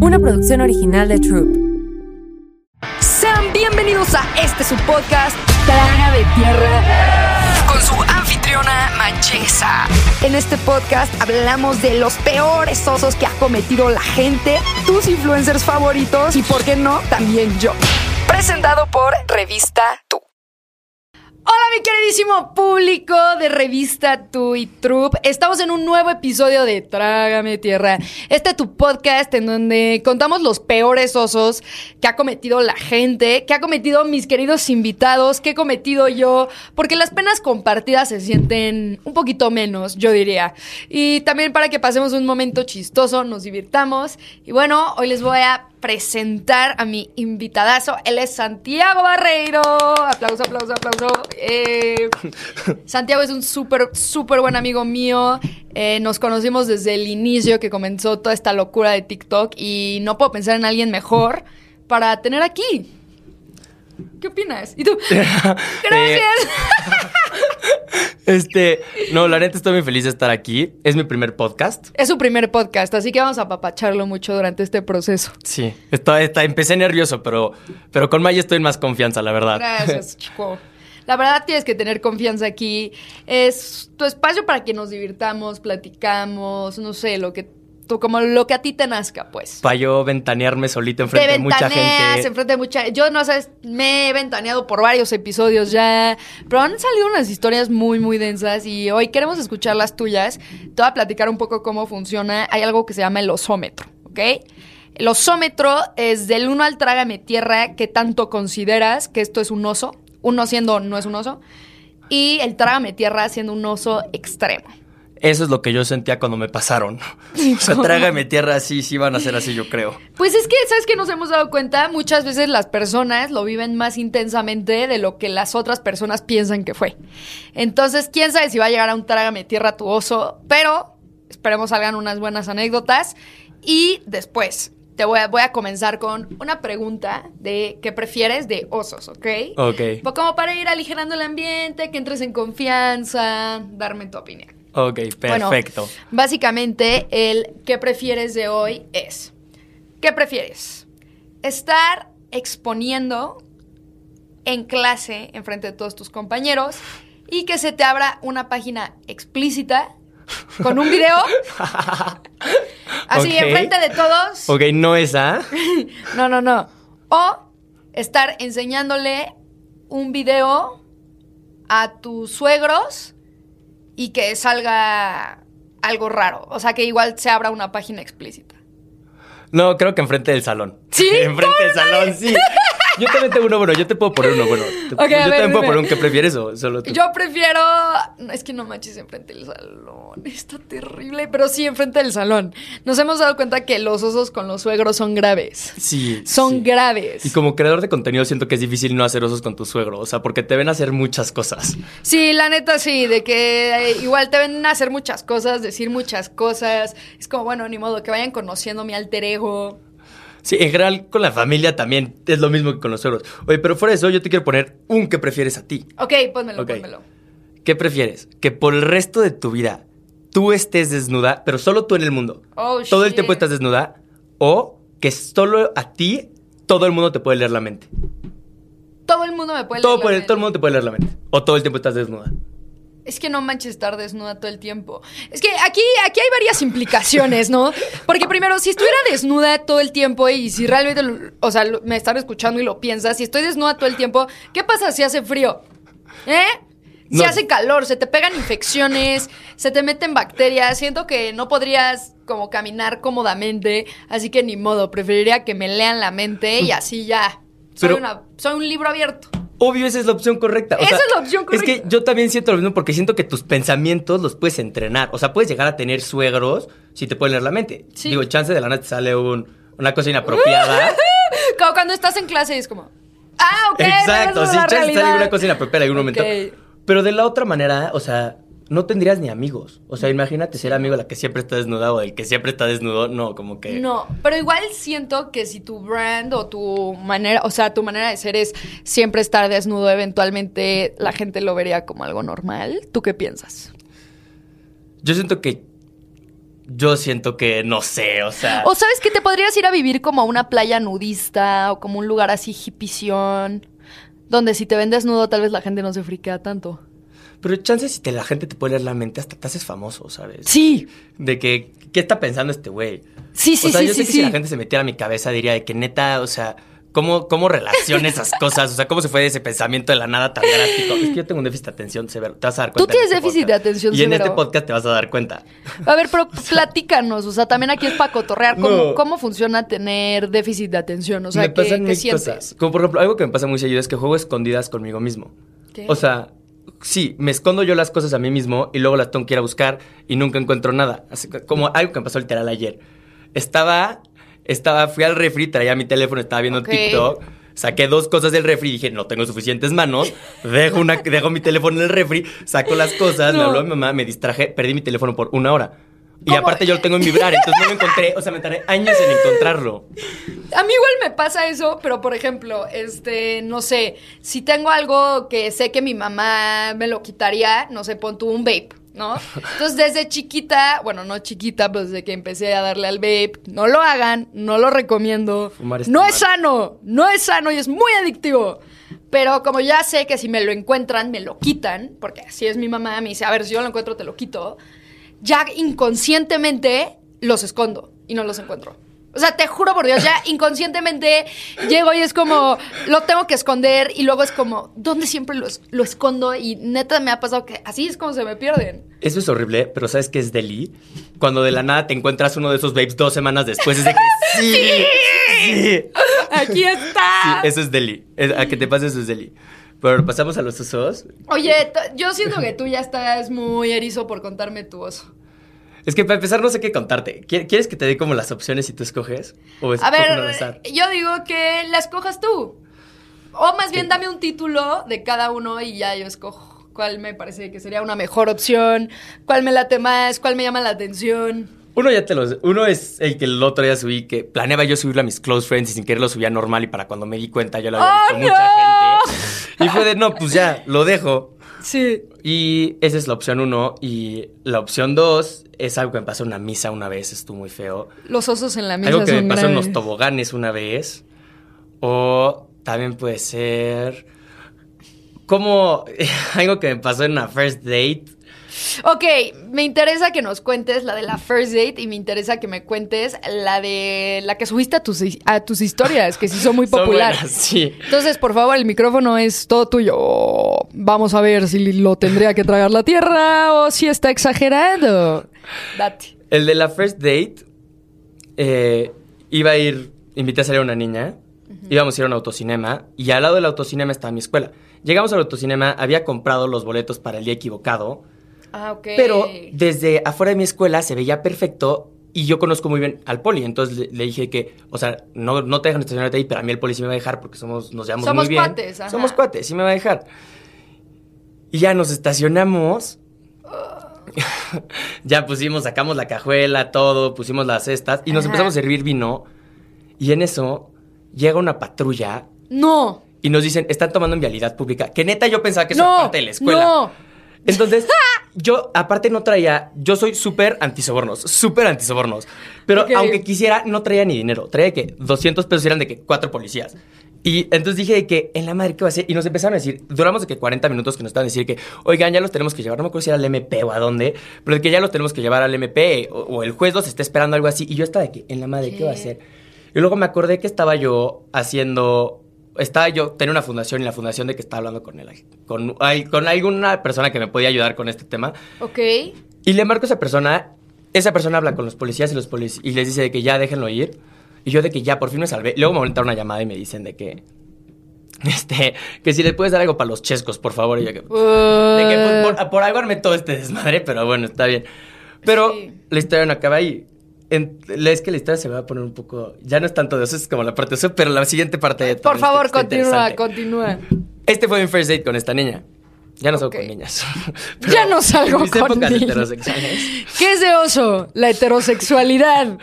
una producción original de Troop. Sean bienvenidos a este su podcast, Traga de Tierra, con su anfitriona Manchesa. En este podcast hablamos de los peores osos que ha cometido la gente, tus influencers favoritos y, por qué no, también yo. Presentado por Revista. Hola mi queridísimo público de revista Tu y. Estamos en un nuevo episodio de Trágame Tierra. Este tu podcast en donde contamos los peores osos que ha cometido la gente, que ha cometido mis queridos invitados, que he cometido yo, porque las penas compartidas se sienten un poquito menos, yo diría. Y también para que pasemos un momento chistoso, nos divirtamos. Y bueno, hoy les voy a presentar a mi invitadazo. Él es Santiago Barreiro. Aplauso, aplauso, aplauso. Eh, Santiago es un súper, súper buen amigo mío. Eh, nos conocimos desde el inicio que comenzó toda esta locura de TikTok y no puedo pensar en alguien mejor para tener aquí. ¿Qué opinas? ¿Y tú? Gracias. Este, no, la neta estoy muy feliz de estar aquí. Es mi primer podcast. Es su primer podcast, así que vamos a papacharlo mucho durante este proceso. Sí, está, está, empecé nervioso, pero, pero con Maya estoy en más confianza, la verdad. Gracias, chico. La verdad tienes que tener confianza aquí. Es tu espacio para que nos divirtamos, platicamos, no sé, lo que tú, como lo que a ti te nazca, pues. Para yo ventanearme solito enfrente Te de mucha gente. enfrente de mucha Yo, no sabes, me he ventaneado por varios episodios ya, pero han salido unas historias muy, muy densas y hoy queremos escuchar las tuyas. Te voy a platicar un poco cómo funciona. Hay algo que se llama el osómetro, ¿ok? El osómetro es del 1 al trágame tierra que tanto consideras que esto es un oso, uno siendo no es un oso, y el trágame tierra siendo un oso extremo. Eso es lo que yo sentía cuando me pasaron. O sea, trágame tierra así, sí van a ser así, yo creo. Pues es que, ¿sabes que Nos hemos dado cuenta, muchas veces las personas lo viven más intensamente de lo que las otras personas piensan que fue. Entonces, quién sabe si va a llegar a un trágame tierra tu oso, pero esperemos salgan unas buenas anécdotas. Y después, te voy a, voy a comenzar con una pregunta de qué prefieres de osos, ¿ok? Ok. Como para ir aligerando el ambiente, que entres en confianza, darme tu opinión. Ok, Bueno, perfecto. básicamente, el ¿qué prefieres de hoy es? ¿Qué prefieres? ¿Estar exponiendo en clase en frente de todos tus compañeros y que se te abra una página explícita con un video? Así, Ok. en frente de todos. Ok, no esa. No, no, no. O estar enseñándole un video a tus suegros y que salga algo raro. O sea, que igual se abra una página explícita. No, creo que enfrente del salón. ¿Sí? enfrente del salón, sí. Yo también tengo uno bueno, yo te puedo poner uno bueno. Te- Ok, a yo ver, también puedo poner un que prefieres o solo tú. Yo prefiero. no, Es que no manches enfrente del salón. Está terrible, pero sí enfrente del salón. Nos hemos dado cuenta que los osos con los suegros son graves. Sí. Son sí. graves. Y como creador de contenido siento que es difícil no hacer osos con tu suegro, o sea, porque te ven hacer muchas cosas. Sí, la neta sí, de que eh, igual te ven hacer muchas cosas, decir muchas cosas. Es como, bueno, ni modo, que vayan conociendo mi alter ego. Sí, en general con la familia también es lo mismo que con los suegros. Oye, pero fuera de eso yo te quiero poner un que prefieres a ti. Ok, pónmelo, Ok. pónmelo. ¿Qué prefieres? Que por el resto de tu vida tú estés desnuda, pero solo tú en el mundo. Oh, Todo el tiempo estás desnuda. O que solo a ti todo el mundo te puede leer la mente. Todo el mundo me puede Todo, leer la puede- mente. todo el mundo te puede leer la mente. O todo el tiempo estás desnuda. Es que no manches estar desnuda todo el tiempo. Es que aquí, aquí hay varias implicaciones, ¿no? Porque primero, si estuviera desnuda todo el tiempo y si realmente, lo- o sea, lo- me están escuchando y lo piensas, si estoy desnuda todo el tiempo, ¿qué pasa si hace frío? ¿Eh? Si No. hace calor, se te pegan infecciones, se te meten bacterias, siento que no podrías como caminar cómodamente, así que ni modo, preferiría que me lean la mente y así ya. Soy, Pero- una, soy un libro abierto. Obvio, esa es la opción correcta. O Esa sea, es la opción Es que correcta. yo también siento lo mismo porque siento que tus pensamientos los puedes entrenar. O sea, puedes llegar a tener suegros si te pueden leer la mente. Sí. Digo, chance de la nada te sale un- una cosa inapropiada. Como cuando estás en clase y es como. Ah, ok. Exacto, sí, chance te sale una cosa inapropiada en algún momento. Pero de la otra manera, o sea, no tendrías ni amigos. O sea, imagínate ser amigo de la que siempre está desnuda o del que siempre está desnudo. No, como que. No, pero igual siento que si tu brand o tu manera, o sea, tu manera de ser es siempre estar desnudo, eventualmente la gente lo vería como algo normal. ¿Tú qué piensas? Yo siento que yo siento que no sé, o sea. O sabes que te podrías ir a vivir como a una playa nudista o como un lugar así hippisión, donde si te ven desnudo tal vez la gente no se friquea tanto. Pero chances si te, la gente te puede leer la mente, hasta te haces famoso, ¿sabes? Sí, De que, ¿qué está pensando este güey? sí, sí, o sea, sí, yo sí, sé que sí. si la gente se metiera a mi cabeza diría de que neta, o sea, ¿cómo, cómo relaciona esas cosas? O sea, ¿cómo se fue de ese pensamiento de la nada tan drástico? Es que yo tengo un déficit de atención severo, te vas a dar cuenta. Tú tienes en este déficit de atención Y en severo. este podcast te vas a dar cuenta. A ver, pero platícanos, o sea, también aquí es para cotorrear cómo, No. cómo funciona tener déficit de atención, o sea, me ¿qué, pasan qué sientes? cosas. Como por ejemplo, algo que me pasa muy seguido es que juego escondidas conmigo mismo. ¿Qué? O sea, sí, me escondo yo las cosas a mí mismo y luego las tengo que ir a buscar y nunca encuentro nada. Así como algo que me pasó literal ayer. Estaba, estaba, fui al refri, traía mi teléfono, estaba viendo Ok. TikTok. Saqué dos cosas del refri y dije, no tengo suficientes manos. Dejo, una, dejo mi teléfono en el refri, saco las cosas, me No. habló mi mamá, me distraje, perdí mi teléfono por una hora. Y aparte yo lo tengo en vibrar, entonces no lo encontré. O sea, me tardé años en encontrarlo. A mí igual me pasa eso, pero por ejemplo, este, no sé, si tengo algo que sé que mi mamá me lo quitaría, no sé, pon tú un vape, ¿no? Entonces desde chiquita, bueno, no chiquita, pues desde que empecé a darle al vape, no lo hagan, no lo recomiendo. Fumar no es sano, no es sano y es muy adictivo. Pero como ya sé que si me lo encuentran, me lo quitan, porque así es mi mamá, me dice, a ver, si yo lo encuentro, te lo quito. Ya inconscientemente los escondo y no los encuentro. O sea, te juro por Dios, ya inconscientemente llego y es como, lo tengo que esconder y luego es como, ¿dónde siempre lo, es- lo escondo? Y neta me ha pasado que así es como se me pierden. Eso es horrible, pero ¿sabes qué es Deli? Cuando de la nada te encuentras uno de esos babes dos semanas después, es de que sí, sí. Aquí está. Sí, eso es Deli. Es- a que te pase eso es Deli. Pero pasamos a los osos. Oye, yo siento que tú ya estás muy erizo por contarme tu oso. Es que para empezar no sé qué contarte. ¿Qui- ¿Quieres que te dé como las opciones y tú escoges? ¿O A una al ver, yo digo que la escojas tú. O más bien dame un título de cada uno y ya yo escojo cuál me parece que sería una mejor opción, cuál me late más, cuál me llama la atención. Uno ya te los... Uno es el que el otro día subí, que planeaba yo subirlo a mis close friends y sin querer lo subía normal y para cuando me di cuenta ya lo había ¡Oh, visto no! mucha gente. Y fue de, no, pues ya, lo dejo. Sí. Y esa es la opción uno. Y la opción dos es algo que me pasó en una misa una vez, estuvo muy feo. Los osos en la misa Algo que me pasó en graves. los toboganes una vez. O también puede ser. Como algo que me pasó en una first date. Ok, me interesa que nos cuentes la de la first date y me interesa que me cuentes la de la que subiste a tus, a tus historias, que sí son muy Son populares. buenas, sí. Entonces, por favor, el micrófono es todo tuyo. Vamos a ver si lo tendría que tragar la tierra o si está exagerado. Date. El de la first date. eh, iba a ir. Invité a salir a una niña. Íbamos a ir a un autocinema. Y al lado del autocinema estaba mi escuela. Llegamos al autocinema. Había comprado los boletos para el día equivocado. Ah, ok. Pero desde afuera de mi escuela se veía perfecto y yo conozco muy bien al poli. Entonces le, le dije que, o sea, no, no te dejan estacionarte ahí, pero a mí el poli sí me va a dejar porque somos, nos llevamos Somos muy bien. cuates, ajá. Somos cuates, sí me va a dejar. Y ya nos estacionamos. ya pusimos, sacamos la cajuela, todo, pusimos las cestas y nos Ajá. empezamos a servir vino. Y en eso llega una patrulla No. y nos dicen, están tomando en vialidad pública. Que neta yo pensaba que eso no. era parte de la escuela. No. Entonces, yo aparte no traía, yo soy súper antisobornos, súper antisobornos. Pero aunque quisiera, no traía ni dinero. Traía que 200 pesos eran de que cuatro policías. Y entonces dije de que en la madre, ¿qué va a hacer? Y nos empezaron a decir, duramos de que 40 minutos que nos estaban a decir que, oigan, ya los tenemos que llevar, no me acuerdo si era al MP o a dónde, pero de que ya los tenemos que llevar al MP o, o el juez los está esperando algo así. Y yo estaba de que, en la madre, ¿qué, va a ¿Qué? hacer? Y luego me acordé que estaba yo haciendo. Estaba yo, tenía una fundación y la fundación de que estaba hablando con él, con, con alguna persona que me podía ayudar con este tema. Ok. Y le marco a esa persona, esa persona habla con los policías y los policías y les dice de que ya déjenlo ir. Y yo de que ya por fin me salvé. Luego me vuelven a dar una llamada y me dicen de que. Este, que si le puedes dar algo para los chescos, por favor. Y yo que, de que pues, por, por algo armé todo este desmadre, pero bueno, está bien. Pero Sí. la historia no acaba ahí. En- es que la historia se va a poner un poco. Ya no es tanto de eso, es como la parte de eso, pero la siguiente parte. Por también está- favor, continúa, continúa. Este fue mi first date con esta niña. Ya no salgo con niñas. Ya no salgo mis con niñas. heterosexuales. ¿Qué es de oso? La heterosexualidad.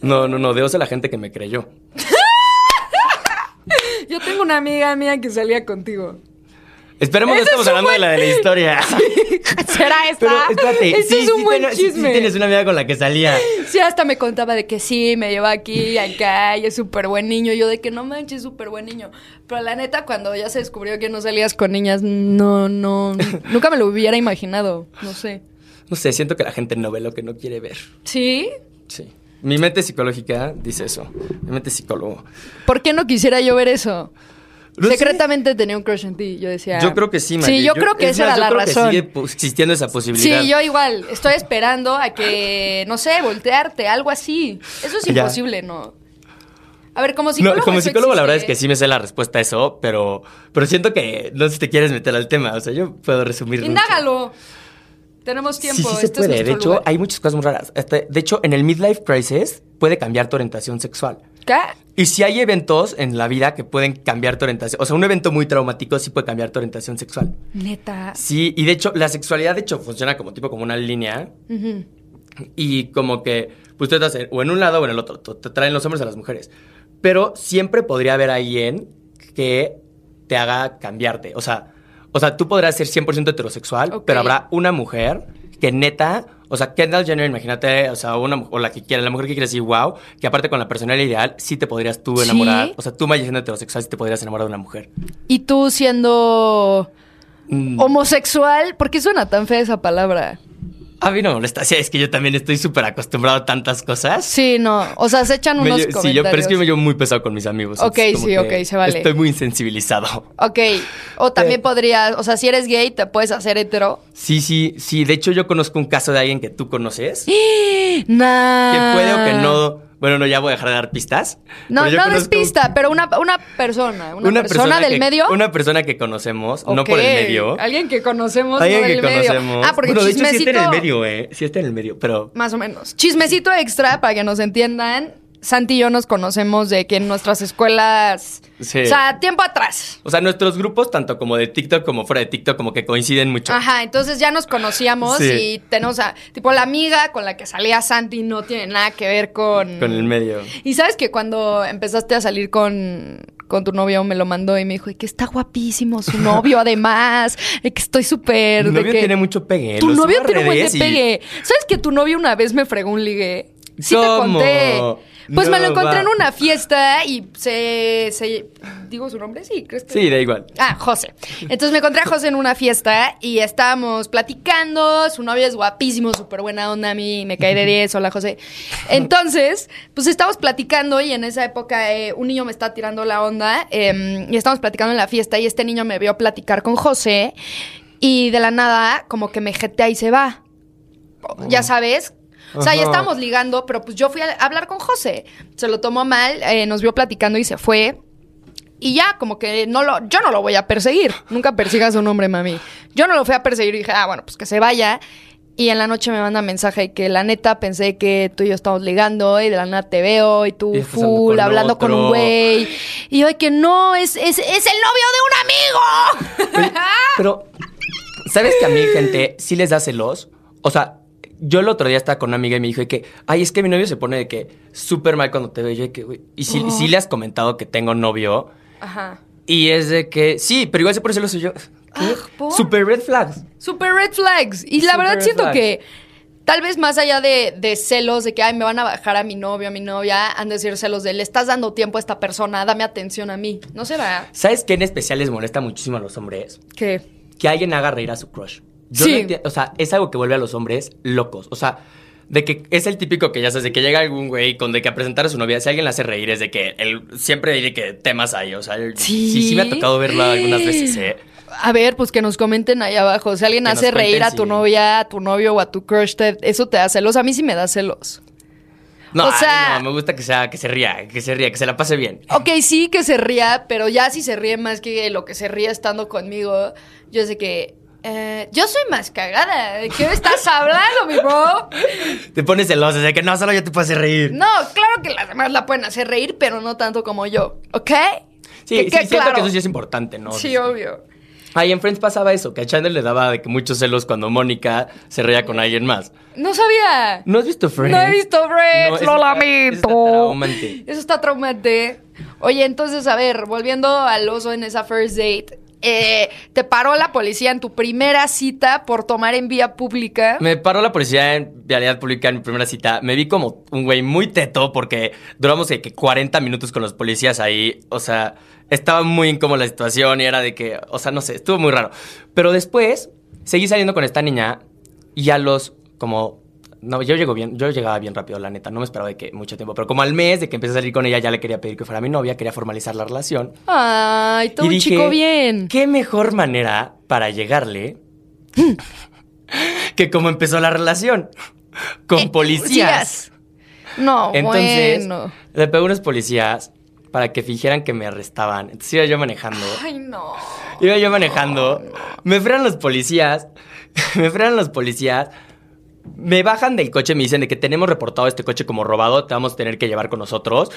No, no, no, de oso la gente que me creyó. Yo tengo una amiga mía que salía contigo. Esperemos que Ese estemos es un hablando de la de la historia. ¿Será esta? Pero espérate, Este sí, es un sí buen ten- sí- sí chisme. tienes una amiga con la que salía. Sí, hasta me contaba de que sí, me lleva aquí acá y es súper buen niño. Yo de que no manches, súper buen niño. Pero la neta, cuando ya se descubrió que no salías con niñas, no, no, nunca me lo hubiera imaginado. No sé. No sé, siento que la gente no ve lo que no quiere ver. ¿Sí? Sí. Mi mente psicológica dice eso. Mi mente psicólogo. ¿Por qué no quisiera yo ver eso? Secretamente tenía un crush en ti. Yo decía. Yo creo que sí, Sí, Maggie. yo, creo que es esa más, era la que razón. sigue existiendo esa posibilidad. Sí, yo igual. Estoy esperando a que, no sé, voltearte, algo así. Eso es Ya. imposible, ¿no? A ver, como No, psicólogo. como psicólogo la verdad es que sí me sé la respuesta a eso, pero, pero siento que no sé si te quieres meter al tema. O sea, yo puedo resumir. Indágalo. Tenemos Sí, tiempo. sí se este es puede. De hecho, lugar. hay muchas cosas muy raras. Este, de hecho, en el midlife crisis puede cambiar tu orientación sexual. Y si hay eventos en la vida que pueden cambiar tu orientación, o sea, un evento muy traumático sí puede cambiar tu orientación sexual. Neta. Sí, y de hecho, la sexualidad de hecho funciona como tipo como una línea y como que pues tú estás en- o en un lado o en el otro, te traen los hombres a las mujeres. Pero siempre podría haber alguien que te haga cambiarte, o sea, o sea, tú podrás ser 100% heterosexual, pero habrá una mujer que neta, o sea, Kendall Jenner, imagínate, o sea, una o la que quiera, la mujer que quiera decir wow, que aparte con la personalidad ideal sí te podrías tú Sí. enamorar, o sea, tú Maya, siendo heterosexual sí te podrías enamorar de una mujer. Y tú siendo Mm. homosexual, ¿por qué suena tan fea esa palabra? A mí no me molesta, sí, es que yo también estoy súper acostumbrado a tantas cosas. Sí, no. O sea, se echan unos lle- comentarios. sí, yo, pero es que me llevo muy pesado con mis amigos. Ok, sí, ok, se vale. Estoy muy insensibilizado. Ok. O también Eh. podrías, o sea, si eres gay, te puedes hacer hetero. Sí, sí, sí. De hecho, yo conozco un caso de alguien que tú conoces. Nah. Que puede o que no. Bueno, no, ya voy a dejar de dar pistas. No, no conozco un- pista, pero una, una persona. Una, persona, del que- medio. Una persona que conocemos, no por el medio. Alguien que conocemos. Alguien no que del medio. conocemos. Ah, porque bueno, de hecho, sí chismecito. está en el medio, ¿eh? Sí está en el medio, pero. Más o menos. Chismecito extra para que nos entiendan. Santi y yo nos conocemos de que en nuestras escuelas. Sí. O sea, tiempo atrás. O sea, nuestros grupos, tanto como de TikTok como fuera de TikTok, como que coinciden mucho. Ajá, entonces ya nos conocíamos Sí. y tenemos a. Tipo, la amiga con la que salía Santi no tiene nada que ver con. Con el medio. Y sabes que cuando empezaste a salir con, con tu novio me lo mandó y me dijo "Y que está guapísimo su novio además, que estoy súper... De novio que- tiene mucho pegue. Tu novio tiene buen y- pegue. ¿Sabes que tu novio una vez me fregó un ligue? Sí te ¿Cómo? conté. Pues me lo encontré va. en una fiesta y se, se... ¿Digo su nombre? Sí, ¿crees que...? Sí, da igual. Ah, José. Entonces me encontré a José en una fiesta y estábamos platicando. Su novio es guapísimo, súper buena onda. A mí me cae de 10. Hola, José. Entonces, pues estábamos platicando y en esa época eh, un niño me está tirando la onda eh, y estábamos platicando en la fiesta y este niño me vio platicar con José y de la nada como que me jetea y se va. Ya sabes. O sea, ya estábamos ligando, pero pues yo fui a hablar con José. Se lo tomó mal, eh, nos vio platicando y se fue. Y ya, como que no lo, yo no lo voy a perseguir. Nunca persigas a un hombre, mami. Yo no lo fui a perseguir y dije, ah, bueno, pues que se vaya. Y en la noche me manda mensaje que la neta pensé que tú y yo estamos ligando y de la nada te veo y tú Y full con hablando con un güey. Y yo de que no, es, es, es el novio de un amigo. Oye, pero, ¿sabes que a mí, gente, sí les da celos? O sea, yo el otro día estaba con una amiga y me dijo que, ay, es que mi novio se pone de que súper mal cuando te ve. Y yo de que, güey, y sí le has comentado que tengo novio. Ajá. Y es de que, sí, pero igual se pone celoso yo. ¿qué? Ah. Super red flags. Super red flags. Y la Super verdad siento flags. que tal vez más allá de, de celos, de que ay, me van a bajar a mi novio, a mi novia, han de ser celos de le estás dando tiempo a esta persona, dame atención a mí. ¿No será? ¿Sabes qué en especial les molesta muchísimo a los hombres? Que que alguien haga reír a su crush. Yo Sí. no o sea, es algo que vuelve a los hombres locos. O sea, de que es el típico que ya sabes, de que llega algún güey con de que a presentar a su novia, si alguien la hace reír, es de que él siempre dice que temas hay. O sea, el- Sí. sí, sí me ha tocado verlo algunas veces, ¿eh? A ver, pues que nos comenten ahí abajo. Si alguien Que hace reír cuenten a tu novia, a tu novio o a tu crush, te- eso te da celos. A mí sí me da celos. No, O sea- no, me gusta que sea, que se ría, que se ría, que se la pase bien. Ok, sí que se ría, pero ya si se ríe más que lo que se ríe estando conmigo, yo sé que... eh, yo soy más cagada. ¿De qué estás hablando, mi bro? Te pones celoso, de que no, solo yo te puedo hacer reír. No, claro que las demás la pueden hacer reír, pero no tanto como yo, ¿ok? sí, que sí, siento claro. que eso sí es importante, ¿no? Sí, obvio. Ahí en Friends pasaba eso, que a Chandler le daba de que muchos celos cuando Mónica se reía con alguien más. No sabía. ¿No has visto Friends? No he visto Friends, No, eso lo está- lamento. eso está traumante. Eso está traumante. Oye, entonces, a ver, volviendo al oso en esa first date, eh, te paró la policía en tu primera cita por tomar en vía pública. Me paró la policía en vialidad pública en mi primera cita. Me vi como un güey muy teto porque duramos que 40 minutos con los policías ahí. O sea, estaba muy incómoda la situación y era de que, o sea, no sé, estuvo muy raro. Pero después seguí saliendo con esta niña y a los como no, yo llego bien, yo llegaba bien rápido, la neta, no me esperaba de que mucho tiempo, pero como al mes de que empecé a salir con ella ya le quería pedir que fuera mi novia, quería formalizar la relación. Ay, todo Y un dije, chico bien. ¿Qué mejor manera para llegarle que como empezó la relación? Con Eh, policías. No, Entonces, bueno. le pegó unos policías para que fingieran que me arrestaban. Entonces iba yo manejando. Ay, no. Iba yo manejando. Me frenan los policías. Me frenan los policías. Me bajan del coche me dicen de que tenemos reportado este coche como robado, te vamos a tener que llevar con nosotros.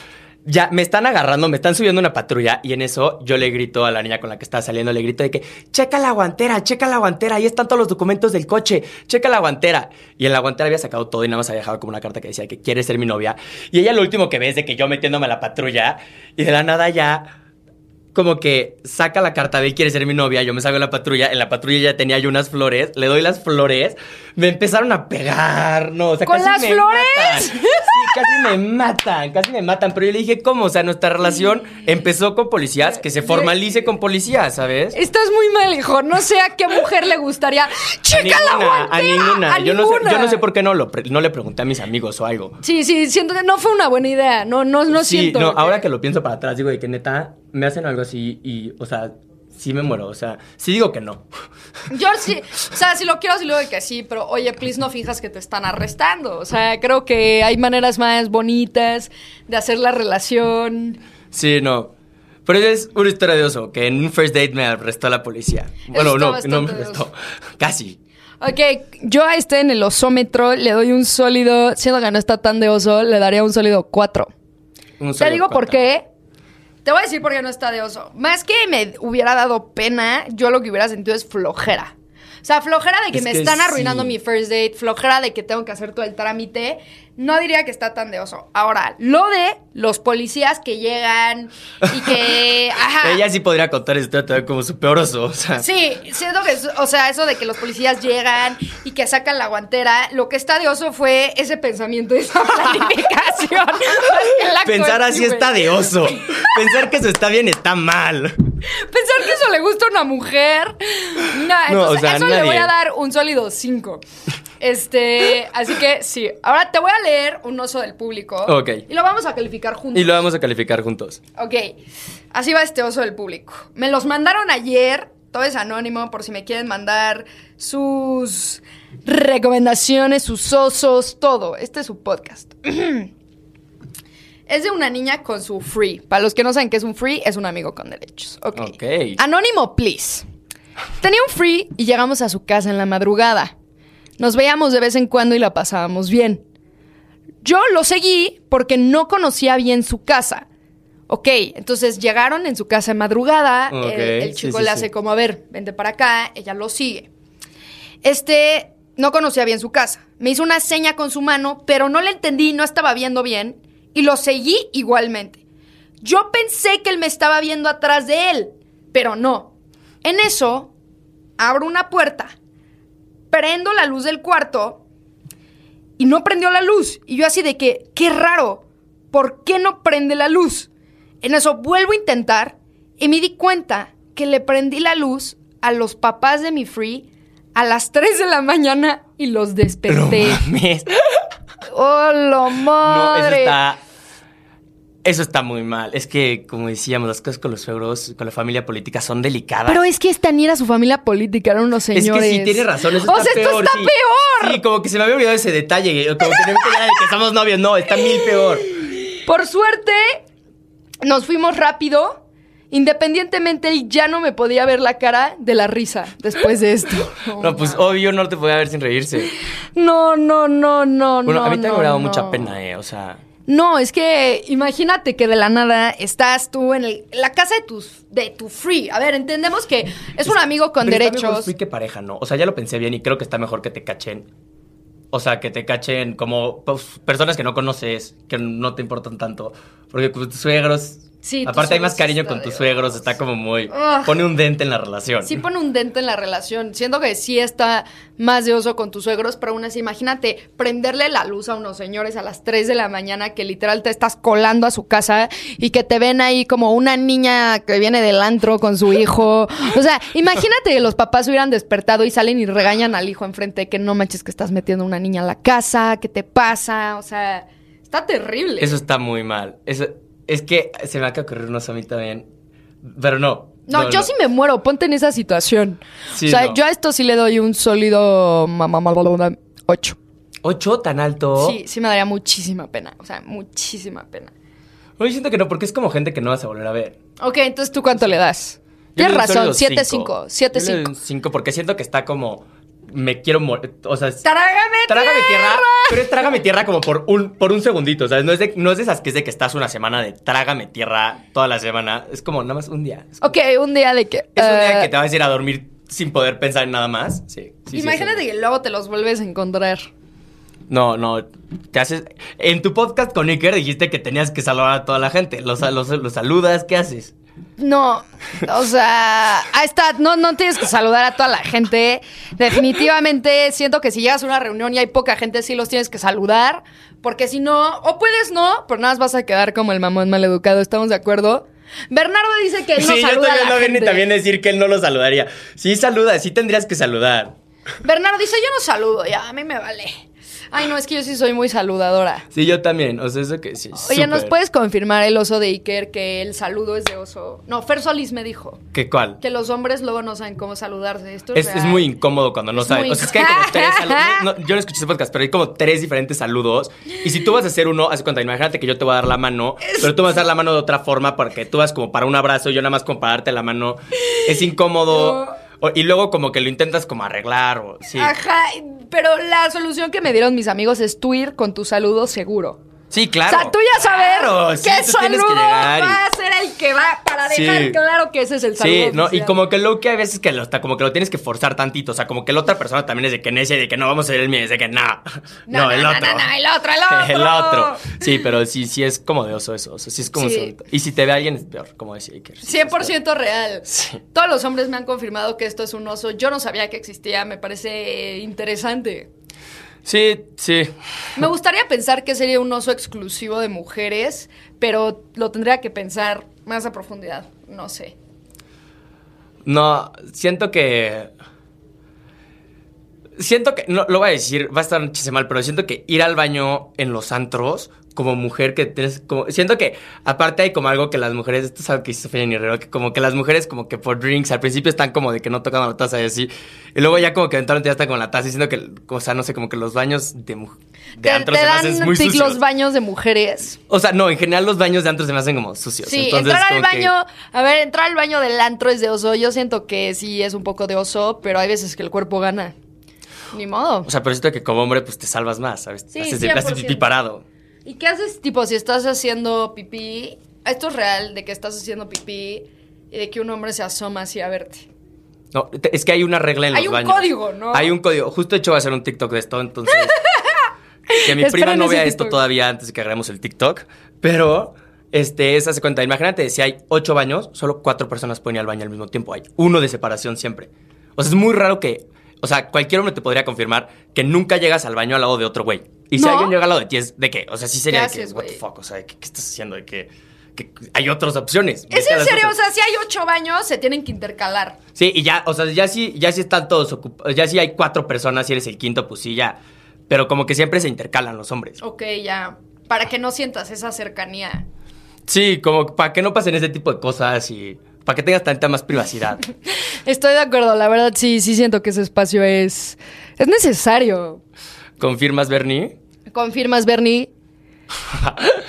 Ya, me están agarrando, me están subiendo una patrulla y en eso yo le grito a la niña con la que estaba saliendo, le grito de que, checa la guantera, checa la guantera, ahí están todos los documentos del coche, checa la guantera. Y en la guantera había sacado todo y nada más había dejado como una carta que decía que quiere ser mi novia. Y ella lo último que ve es de que yo metiéndome a la patrulla y de la nada ya como que saca la carta de quiere ser mi novia, yo me salgo de la patrulla, en la patrulla ya tenía yo unas flores, le doy las flores, me empezaron a pegar, no, o sea, ¿Con casi las me flores? matan. Casi me matan, casi me matan, pero yo le dije, ¿cómo? O sea, nuestra relación empezó con policías, que se formalice con policías, ¿sabes? Estás muy mal, hijo. No sé a qué mujer le gustaría. ¡Checa la a ninguna. A yo, No sé, ninguna. yo no sé por qué no, lo pre- no le pregunté a mis amigos o algo. Sí, sí, siento que no fue una buena idea. No, no, no sí, siento. no, ahora que lo pienso para atrás, digo de que neta, me hacen algo así y, o sea, sí me muero, o sea, sí digo que no. Yo sí, o sea, si lo quiero, sí digo que sí, pero oye, please no fijas que te están arrestando. O sea, creo que hay maneras más bonitas de hacer la relación. Sí, no. Pero es una historia de oso, que en un first date me arrestó la policía. Bueno, no, no me arrestó. Casi. Ok, yo a este en el osómetro le doy un sólido, siendo que no está tan de oso, le daría un sólido 4. Un Te solo digo por qué. Te voy a decir por qué no está de oso. Más que me hubiera dado pena, yo lo que hubiera sentido es flojera. O sea, flojera de que Es me que están arruinando sí. mi first date, flojera de que tengo que hacer todo el trámite. No diría que está tan de oso. Ahora, lo de los policías que llegan y que. Ajá. Ella sí podría contar historia todavía como su peor oso, o sea. Sí, siento que, o sea, eso de que los policías llegan y que sacan la guantera, lo que está de oso fue ese pensamiento, esa planificación. Pensar así está de oso. Pensar que eso está bien está mal. Pensar que eso le gusta a una mujer. No, entonces o sea, eso le voy a dar un sólido 5. Este, así que sí. Ahora te voy a leer un oso del público. Ok. Y lo vamos a calificar juntos. Y lo vamos a calificar juntos. Ok, así va este oso del público. Me los mandaron ayer, todo es anónimo por si me quieren mandar sus recomendaciones, sus osos, todo. Este es su podcast. Es de una niña con su free. Para los que no saben qué es un free, es un amigo con derechos. Ok. Anónimo, please. Tenía un free y llegamos a su casa en la madrugada. Nos veíamos de vez en cuando y la pasábamos bien. Yo lo seguí porque no conocía bien su casa. Ok, entonces llegaron en su casa en madrugada. El, el chico sí, le sí. hace como, a ver, vente para acá. Ella lo sigue. Este no conocía bien su casa. Me hizo una seña con su mano, pero no le entendí, no estaba viendo bien. Y lo seguí igualmente. Yo pensé que él me estaba viendo atrás de él, pero no. En eso, abro una puerta, prendo la luz del cuarto y no prendió la luz. Y yo así de que, qué raro, ¿por qué no prende la luz? En eso vuelvo a intentar y me di cuenta que le prendí la luz a los papás de mi free a las 3 de la mañana y los No desperté. mames. ¡Oh, la No, eso madre! está. Eso está muy mal. Es que, como decíamos, las cosas con los suegros, con la familia política son delicadas. Pero es que esta ni era su familia política, eran unos señores. Es que sí, tiene razón. Eso o está sea, esto peor. está sí. peor. Sí, como que se me había olvidado ese detalle. Como que no me de que somos novios. No, está mil peor. Por suerte, nos fuimos rápido. Independientemente, él ya no me podía ver la cara de la risa después de esto. No, pues obvio no te podía ver sin reírse. No, no, no, no, Bueno, no. a mí no, me ha dado no. mucha pena, eh. O sea. No, es que imagínate que de la nada estás tú en el- la casa de, tus, de tu free. A ver, entendemos que es un amigo con Pero está mejor derechos. que pareja, ¿no? O sea, ya lo pensé bien y creo que está mejor que te cachen. O sea, que te cachen como pues, personas que no conoces, que no te importan tanto. Porque con tus suegros, Sí, Aparte hay más cariño con tus suegros, está como muy... Pone un dente en la relación. Sí pone un dente en la relación. Siento que sí está más de oso con tus suegros, pero aún así, imagínate prenderle la luz a unos señores a las 3 de la mañana que literal te estás colando a su casa y que te ven ahí como una niña que viene del antro con su hijo. O sea, imagínate que los papás hubieran despertado y salen y regañan al hijo enfrente que no manches que estás metiendo una niña a la casa, ¿qué te pasa? O sea, está terrible. Eso está muy mal. Eso, es que se me acaba de ocurrir unos a mí también. Pero no. No, yo sí me muero, ponte en esa situación. Sí, o sea, no. yo a esto sí le doy un sólido 8. ¿Ocho tan alto? Sí, sí me daría muchísima pena. O sea, muchísima pena. No, yo siento que no, porque es como gente que no vas a volver a ver. Ok, entonces tú cuánto le das? Tienes razón, sólido 7-5. cinco. Yo le doy 7-5. un 5 porque siento que está como. Me quiero morir. O sea, ¡Trágame, Trágame tierra, tierra! pero es trágame tierra como por un, por un segundito, ¿sabes? No es, de, no es de esas que es de que estás una semana de trágame tierra toda la semana. Es como nada más un día. Como- Ok, un día de que... es un día eh, que te vas a ir a dormir sin poder pensar en nada más. Sí. sí, sí, imagínate sí. que luego te los vuelves a encontrar. No, no. Te haces. En tu podcast con Iker dijiste que tenías que saludar a toda la gente. Los, los, los saludas, ¿qué haces? No, o sea, ahí está, no, no tienes que saludar a toda la gente. Definitivamente siento que si llegas a una reunión y hay poca gente, sí los tienes que saludar. Porque si no, o puedes no, pero nada más vas a quedar como el mamón maleducado, ¿estamos de acuerdo? Bernardo dice que él no sí, yo saluda estoy a viendo la a Benny gente. también decir que él no lo saludaría. Sí, saluda, sí tendrías que saludar. Bernardo dice, yo no saludo, ya, a mí me vale. Ay, no, es que yo sí soy muy saludadora. Sí, yo también. O sea, eso que sí. Oye, ¿nos puedes confirmar el oso de Iker que el saludo es de oso? No, Fer Solís me dijo ¿Qué cuál? que los hombres luego no saben cómo saludarse. Esto Es, es, es muy incómodo cuando no Es muy O sea, es que hay como tres saludos. No, no, yo no escuché ese podcast, pero hay como tres diferentes saludos. Y si tú vas a hacer uno, haz cuenta, imagínate que yo te voy a dar la mano, pero tú vas a dar la mano de otra forma porque tú vas como para un abrazo y yo nada más como para darte la mano. Es incómodo. O- y luego como que lo intentas como arreglar o sí. Ajá, pero la solución que me dieron mis amigos es tú ir con tu saludo seguro. Sí, claro. o sea, tú ya sabes Claro, sí, qué que saludo y- va a ser el que va para Sí. dejar claro que ese es el saludo. Sí, no, y como que lo que hay veces que lo, está, como que lo tienes que forzar tantito, o sea, como que la otra persona también es de que necia y de que no vamos a ir el mío, es de que no, no, No, el no, otro. no, no, el otro, el otro. el otro. Sí, pero sí, sí es como de oso eso, o sea, sí es como Sí. Y si te ve alguien es peor, como decía Iker. sí, es peor. 100% real. Sí. Todos los hombres me han confirmado que esto es un oso. Yo no sabía que existía, me parece interesante. Sí, sí. Me gustaría pensar que sería un oso exclusivo de mujeres, pero lo tendría que pensar más a profundidad. No sé. No, siento que. Siento que. No, lo voy a decir, va a estar muchísimo mal, pero siento que ir al baño en los antros, como mujer que tienes. Como, siento que, aparte, hay como algo que las mujeres. Esto es algo que hizo Sofía Herrero, que como que las mujeres, como que por drinks, al principio están como de que no tocan la taza y así. Y luego ya, como que eventualmente ya están con la taza, y siento que, o sea, no sé, como que los baños de, de Te, antros te se me hacen muy tic sucios. los baños de mujeres. O sea, no, en general los baños de antros se me hacen como sucios. Sí, Entonces, entrar al que- baño, a ver, entrar al baño del antro es de oso. Yo siento que sí es un poco de oso, pero hay veces que el cuerpo gana. Ni modo. O sea, pero siento que como hombre, pues te salvas más, ¿sabes? Sí, haces, haces pipí 100%. parado. ¿Y qué haces, tipo, si estás haciendo pipí? Esto es real, de que estás haciendo pipí y de que un hombre se asoma así a verte. No, es que hay una regla en Hay los un baños. código, ¿no? Hay un código. Justo de hecho voy a hacer un TikTok de esto, entonces. que mi prima no vea esto todavía antes de que hagamos el TikTok. Pero, este, es, hace cuenta. Imagínate, si hay ocho baños, solo cuatro personas pueden ir al baño al mismo tiempo. Hay uno de separación siempre. O sea, es muy raro que. O sea, cualquier hombre te podría confirmar que nunca llegas al baño al lado de otro güey. Y si ¿No? alguien llega al lado de ti, es de qué? O sea, sí sería ¿Qué de que, haces, what the fuck, o sea, ¿qué, qué estás haciendo? De que, que hay otras opciones. ¿Es en serio? O sea, si hay ocho baños, se tienen que intercalar. Sí, y ya, o sea, ya sí, ya sí están todos ocupados. Ya sí hay cuatro personas y eres el quinto, pues sí, ya. Pero como que siempre se intercalan los hombres. Ok, ya. Para que no sientas esa cercanía. Sí, como para que no pasen ese tipo de cosas y para que tengas tanta más privacidad. Estoy de acuerdo, la verdad sí, sí siento que ese espacio es, es necesario. ¿Confirmas, Bernie? ¿Confirmas, Bernie?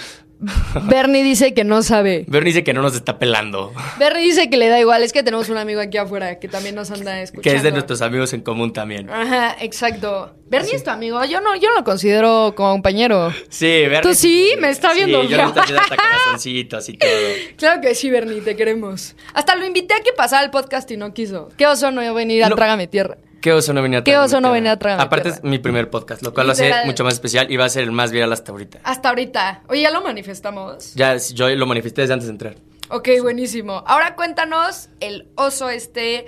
Bernie dice que no sabe. Bernie dice que no nos está pelando. Bernie dice que le da igual. Es que tenemos un amigo aquí afuera que también nos anda escuchando. Que es de nuestros amigos en común también. Ajá, exacto. Bernie es tu amigo. Yo no, yo no lo considero como compañero. Sí, Bernie. Tú sí, me está viendo Sí, yo le hacer hasta corazoncitos y todo. Claro que sí, Bernie, te queremos. Hasta lo invité a que pasara el podcast y no quiso. ¿Qué oso no iba a venir a No. Trágame Tierra? Qué oso no venía a Qué oso no venía a mi Aparte es mi primer podcast, lo cual lo hace Literal. mucho más especial y va a ser el más viral hasta ahorita. Hasta ahorita. Oye, ya lo manifestamos. Ya, yo lo manifesté desde antes de entrar. Ok, buenísimo. Ahora cuéntanos el oso este.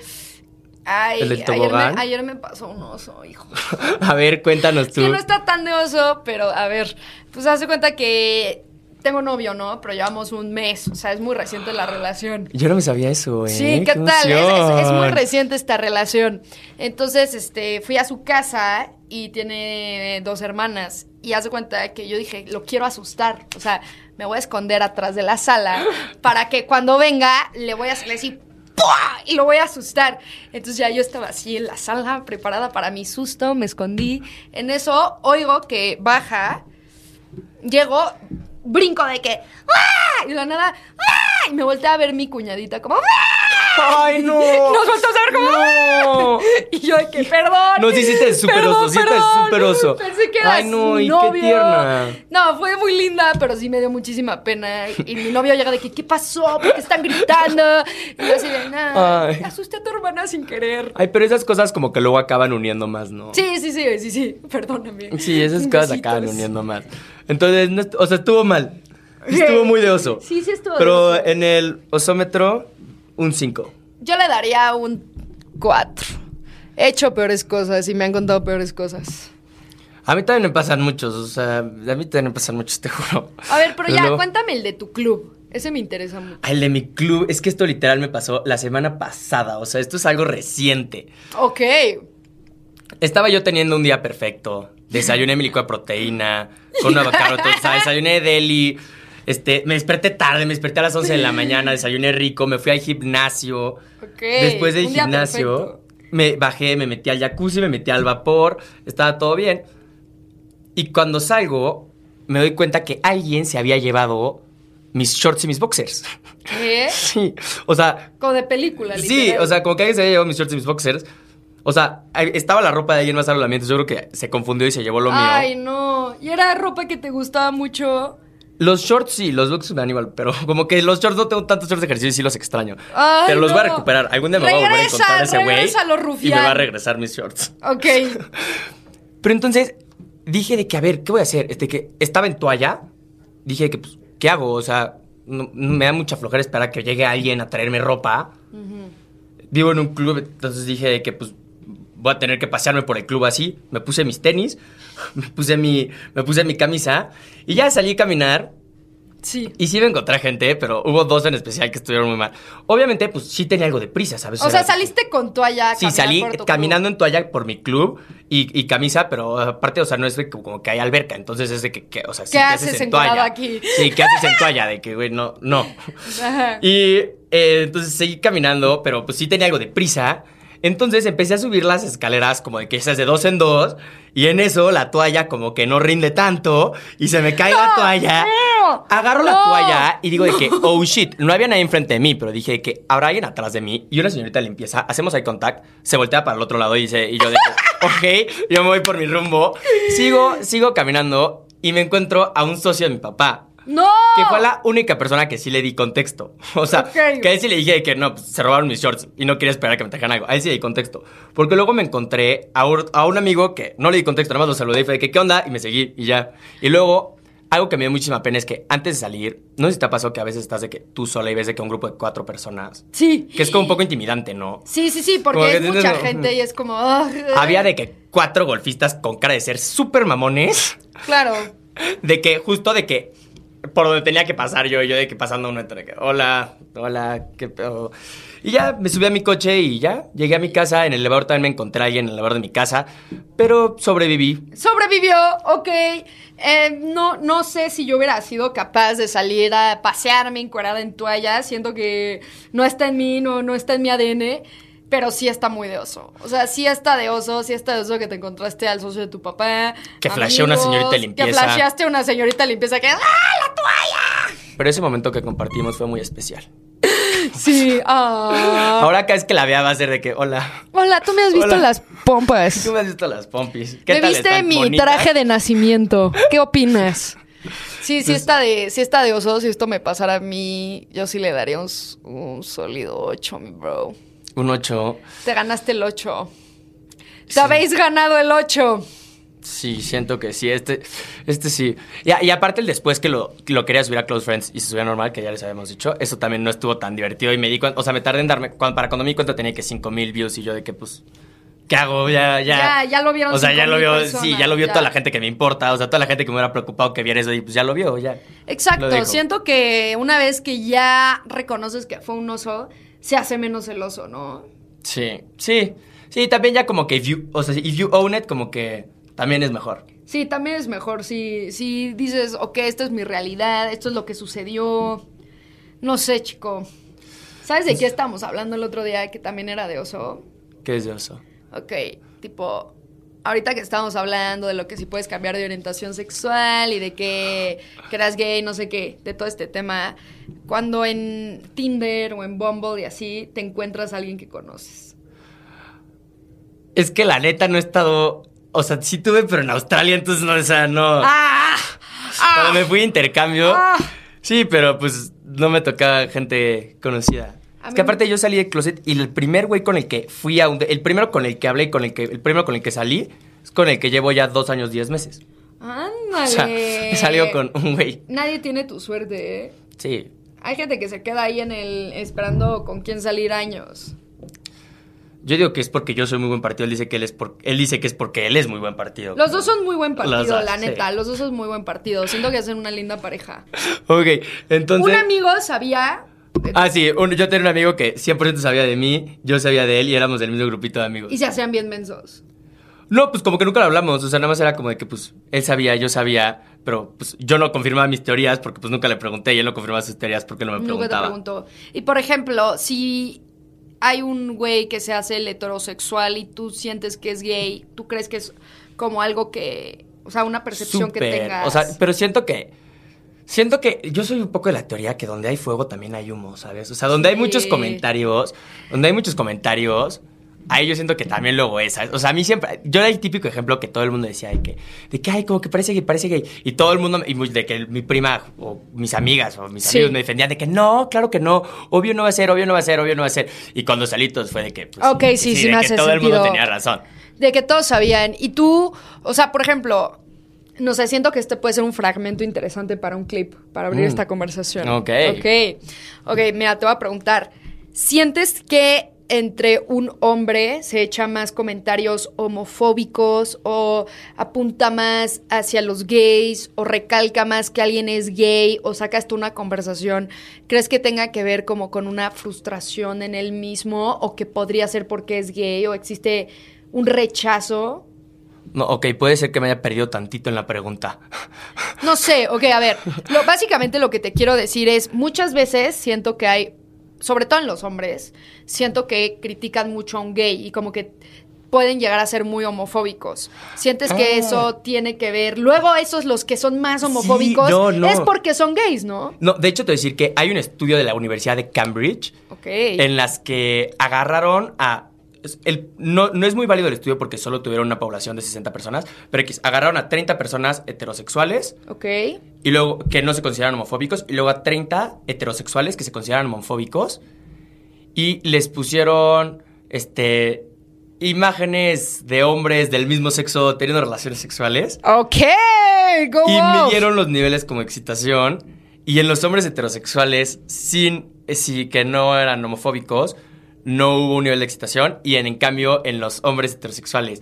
Ay, ¿El del ayer, me, ayer me pasó un oso, hijo. A ver, cuéntanos Es tú. que no está tan de oso, pero a ver, pues hace cuenta que tengo novio, ¿no? Pero llevamos un mes, o sea, es muy reciente la relación. Yo no me sabía eso, ¿eh? Sí, ¿qué, tal? Es, es- es muy reciente esta relación. Entonces, este, fui a su casa y tiene dos hermanas. Y hace cuenta que yo dije, lo quiero asustar. O sea, me voy a esconder atrás de la sala para que cuando venga le voy a hacer así. ¡pua! Y lo voy a asustar. Entonces ya yo estaba así en la sala, preparada para mi susto, me escondí. En eso oigo que baja, llego, brinco de que ¡ah! Y de la nada ¡ah! Y me volteé a ver mi cuñadita como ¡ah! ¡Ay, no! Nos volteó a ver como ¡No! Y yo de que perdón. No, sí, sí te súper oso, sí súper oso. Pensé que era Ay, no, y qué novio. tierna. No, fue muy linda, pero sí me dio muchísima pena. Y mi novio llega de que, ¿qué pasó? ¿Por qué están gritando? Y yo así de, nada, asusté a tu hermana sin querer. Ay, pero esas cosas como que luego acaban uniendo más, ¿no? Sí, sí, sí, sí, sí, perdóname. Sí, esas cosas acaban uniendo más. Entonces, no o sea, estuvo mal. Estuvo muy de oso. Sí, sí estuvo de Pero oso. en el osómetro, un 5. Yo le daría un 4. He hecho peores cosas y me han contado peores cosas. A mí también me pasan muchos, o sea, a mí también me pasan muchos, te juro. A ver, pero ya, luego- cuéntame el de tu club. Ese me interesa mucho. Ay, El de mi club, es que esto literal me pasó la semana pasada, o sea, esto es algo reciente. Ok. Estaba yo teniendo un día perfecto. Desayuné mi licuado de proteína, con un avocado, todo, o sea, desayuné deli. Este, me desperté tarde, me desperté a las 11 de la mañana, desayuné rico, me fui al gimnasio. Ok, Después del gimnasio, me bajé, me metí al jacuzzi, me metí al vapor, estaba todo bien. Y cuando salgo, me doy cuenta que alguien se había llevado mis shorts y mis boxers. ¿Qué? Sí, o sea, Como de película, Sí, literal. o sea, como que alguien se había llevado mis shorts y mis boxers. O sea, estaba la ropa de alguien más al ambiente. Yo creo que se confundió y se llevó lo mío. Ay, no. Y era ropa que te gustaba mucho. Los shorts sí, los me dan igual. Pero como que los shorts no tengo tantos shorts de ejercicio y sí los extraño. Ay, pero los voy a no. recuperar. Algún día me voy a volver a encontrar ese güey. Y me va a regresar mis shorts. Ok. Pero entonces dije de que, a ver, ¿qué voy a hacer? Este que estaba en toalla. Dije que, pues, ¿qué hago? O sea, no- no- me da mucha flojera esperar que llegue alguien a traerme ropa. Vivo en un club, entonces dije de que, pues, voy a tener que pasearme por el club así. Me puse mis tenis, me puse mi, me puse mi camisa y ya salí a caminar. Sí. Y sí me encontré gente, pero hubo dos en especial que estuvieron muy mal. Obviamente, pues sí tenía algo de prisa, ¿sabes? O sea, Era- saliste con toalla. Sí, salí por tu caminando club. en toalla por mi club y, y camisa, pero aparte, o sea, no es de como que hay alberca, entonces es de que, que, o sea, sí, ¿Qué haces encuerado aquí? Sí, ¿qué haces en toalla? De que, güey, no, no. Ajá. Y eh, entonces seguí caminando, pero pues sí tenía algo de prisa. Entonces empecé a subir las escaleras como de que esas de dos en dos y en eso la toalla como que no rinde tanto y se me cae la toalla. no, Agarro la toalla y digo de que, oh shit, no había nadie enfrente de mí, pero dije de que habrá alguien atrás de mí y una señorita de limpieza, hacemos eye contact, se voltea para el otro lado y dice, y yo de que, ok, yo me voy por mi rumbo, sigo, sigo caminando y me encuentro a un socio de mi papá. ¡No! Que fue la única persona que sí le di contexto. O sea, que a él sí le dije que no, pues, se robaron mis shorts y no quería esperar a que me trajeran algo. A él sí le di contexto. Porque luego me encontré a un, a un amigo que no le di contexto, nada más lo saludé y fue de que, ¿qué onda? Y me seguí y ya. Y luego, algo que me dio muchísima pena es que antes de salir, no sé si te ha pasado que a veces estás de que tú sola y ves de que un grupo de cuatro personas. Sí. Que es como un poco intimidante, ¿no? Sí, sí, sí, porque Como que es mucha tienes- gente y es como. Había de que cuatro golfistas con cara de ser súper mamones. Claro. De que, justo de que, por donde tenía que pasar yo, yo de que pasando uno, de que, hola, hola, qué pedo. Y ya me subí a mi coche y ya, llegué a mi casa, en el elevador también me encontré a alguien en el elevador de mi casa, pero sobreviví. Sobrevivió, ok. Eh, no, no sé si yo hubiera sido capaz de salir a pasearme encuerada en toalla. Siento que no está en mí, no, no está en mi ADN. Pero sí está muy de oso. O sea, sí está de oso, sí está de oso que te encontraste al socio de tu papá. Que flasheó una señorita de Que limpieza. flasheaste una señorita limpieza que. ¡Ah, la toalla! Pero ese momento que compartimos fue muy especial. Sí. ah. Ahora cada vez que la vea va a ser de que, hola, Hola, tú me has visto Hola. las pompas. tú me has visto las pompis. Me tal? viste ¿Están mi bonitas? traje de nacimiento. ¿Qué opinas? Sí, sí está de, sí está de oso. Si esto me pasara a mí, yo sí le daría un, un sólido 8, mi bro. Un 8. Te ganaste el 8. Te habéis ganado el 8. Sí, siento que sí, este, este sí. Y, aparte el después que lo, lo quería subir a Close Friends y se subía normal, que ya les habíamos dicho, eso también no estuvo tan divertido y me di cuenta, o sea, me tardé en darme, cuando, para cuando me di cuenta tenía que 5000 views y yo de que pues, ¿qué hago? Ya, ya. Ya, ya lo vieron O sea, ya lo 5,000 vio, personas, sí, ya lo vio ya. toda la gente que me importa, o sea, toda la gente que me hubiera preocupado que viera eso y pues ya lo vio, ya. Exacto, siento que una vez que ya reconoces que fue un oso, se hace menos celoso, ¿no? Sí, sí, sí, también ya como que if you, o sea, if you own it, como que también es mejor. Sí, también es mejor si, si dices, ok, esta es mi realidad, esto es lo que sucedió. No sé, chico. ¿Sabes de qué estábamos hablando el otro día que también era de oso? ¿Qué es de eso? Ok, tipo, ahorita que estábamos hablando de lo que si puedes cambiar de orientación sexual y de que, que eras gay, no sé qué, de todo este tema, cuando en Tinder o en Bumble y así te encuentras a alguien que conoces. Es que la neta no he estado. O sea, sí tuve, pero en Australia, entonces no, o sea, no. ¡Ah! Cuando me fui de intercambio. Ah. Sí, pero pues no me tocaba gente conocida. A Es que me- aparte yo salí de closet y el primer güey con el que fui a un. El primero con el que hablé con el que. El primero con el que salí es con el que llevo ya dos años, diez meses. ¡Ándale! O sea, he salido con un güey. Nadie tiene tu suerte, ¿eh? Sí. Hay gente que se queda ahí en el esperando con quién salir años. Yo digo que es porque yo soy muy buen partido. Él dice que él es por, él dice que es porque él es muy buen partido. Los dos son muy buen partido, dos, la sí. neta. Los dos son muy buen partido. Siento que hacen una linda pareja. Ok, entonces. Un amigo sabía. Ah, sí, un- yo tenía un amigo que 100% sabía de mí, yo sabía de él y éramos del mismo grupito de amigos. Y se hacían bien mensos. No, pues como que nunca lo hablamos, o sea, nada más era como de que pues él sabía, yo sabía, pero pues yo no confirmaba mis teorías porque pues nunca le pregunté y él no confirmaba sus teorías porque no me Nunca te preguntaba. preguntó. Y por ejemplo, si hay un güey que se hace el heterosexual y tú sientes que es gay, ¿tú crees que es como algo que. O sea, una percepción que tengas. O sea, pero siento que siento que yo soy un poco de la teoría que donde hay fuego también hay humo, ¿sabes? O sea, donde hay Sí. muchos comentarios, donde hay muchos comentarios, ahí yo siento que también luego es, ¿sabes? O sea, a mí siempre, yo era el típico ejemplo que todo el mundo decía de que, de que, ay, como que parece gay, parece gay. Y todo el mundo, y de que mi prima o mis amigas o mis Sí. amigos me defendían de que no, claro que no, obvio no va a ser, obvio no va a ser, obvio no va a ser. Y cuando salí, todos fue de que, pues, Ok, que sí, sí de me que hace todo el mundo tenía razón. De que todos sabían. Y tú, o sea, por ejemplo, no sé, siento que este puede ser un fragmento interesante para un clip, para abrir Mm. esta conversación. Ok. Ok. Ok, mira, te voy a preguntar. ¿Sientes que entre un hombre se echa más comentarios homofóbicos o apunta más hacia los gays o recalca más que alguien es gay o sacas tú una conversación? ¿Crees que tenga que ver como con una frustración en él mismo o que podría ser porque es gay o existe un rechazo? No, ok, puede ser que me haya perdido tantito en la pregunta. No sé, ok, a ver, lo, básicamente lo que te quiero decir es, muchas veces siento que hay, sobre todo en los hombres, siento que critican mucho a un gay y como que pueden llegar a ser muy homofóbicos. ¿Sientes que Ah. eso tiene que ver? Luego esos los que son más homofóbicos no, no. es porque son gays, ¿no? No, de hecho te voy a decir que hay un estudio de la Universidad de Cambridge en las que agarraron a... el- no, no es muy válido el estudio porque solo tuvieron una población de 60 personas, pero X, agarraron a 30 personas heterosexuales Ok. y luego que no se consideran homofóbicos y luego a 30 heterosexuales que se consideran homofóbicos y les pusieron este imágenes de hombres del mismo sexo teniendo relaciones sexuales Ok, go y midieron los niveles como excitación. Y en los hombres heterosexuales, sin, sí, que no eran homofóbicos, no hubo un nivel de excitación. Y en, en cambio, en los hombres heterosexuales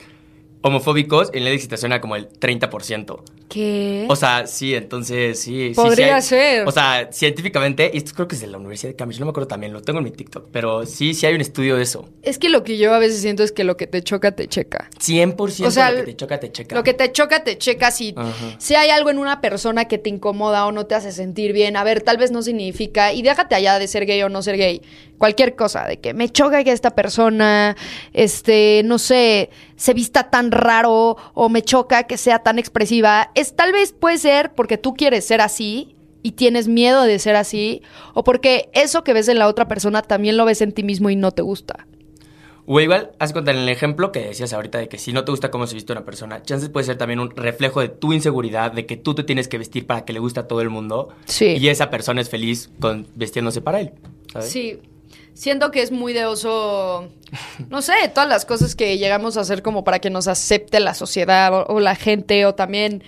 homofóbicos, el nivel de excitación era como el 30%. ¿Qué? O sea, sí, entonces sí. sí, Podría sí hay- ser. O sea, científicamente, y esto creo que es de la Universidad de Cambridge, no me acuerdo también, lo tengo en mi TikTok, pero sí, sí hay un estudio de eso. es que lo que yo a veces siento es que lo que te choca, te checa. 100% O sea, lo que te choca, te checa. Lo que te choca, te checa. Si, Ajá. si hay algo en una persona que te incomoda o no te hace sentir bien, a ver, tal vez no significa, y déjate allá de ser gay o no ser gay, cualquier cosa, de que me choca que esta persona, este, no sé, se vista tan raro o me choca que sea tan expresiva, es tal vez puede ser porque tú quieres ser así. Y tienes miedo de ser así, o porque eso que ves en la otra persona también lo ves en ti mismo y no te gusta. O igual, haz cuenta en el ejemplo que decías ahorita de que si no te gusta cómo se viste una persona, chances puede ser también un reflejo de tu inseguridad, de que tú te tienes que vestir para que le guste a todo el mundo. Sí. Y esa persona es feliz con vestiéndose para él. ¿sabes? Sí. Siento que es muy de oso, no sé, todas las cosas que llegamos a hacer como para que nos acepte la sociedad o, o la gente o también,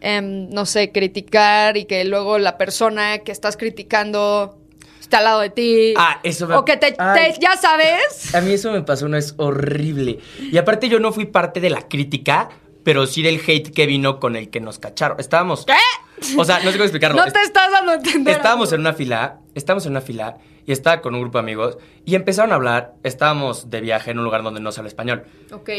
em, no sé, criticar y que luego la persona que estás criticando está al lado de ti. Ah, eso me- O que te, ya sabes. A mí eso me pasó, no es horrible. Y aparte yo no fui parte de la crítica, pero sí del hate que vino con el que nos cacharon. Estábamos... ¿Qué? O sea, no sé cómo explicarlo. No te estás dando a entender. Estábamos en una fila, estábamos en una fila y estaba con un grupo de amigos y empezaron a hablar, estábamos de viaje en un lugar donde no se habla español. Ok.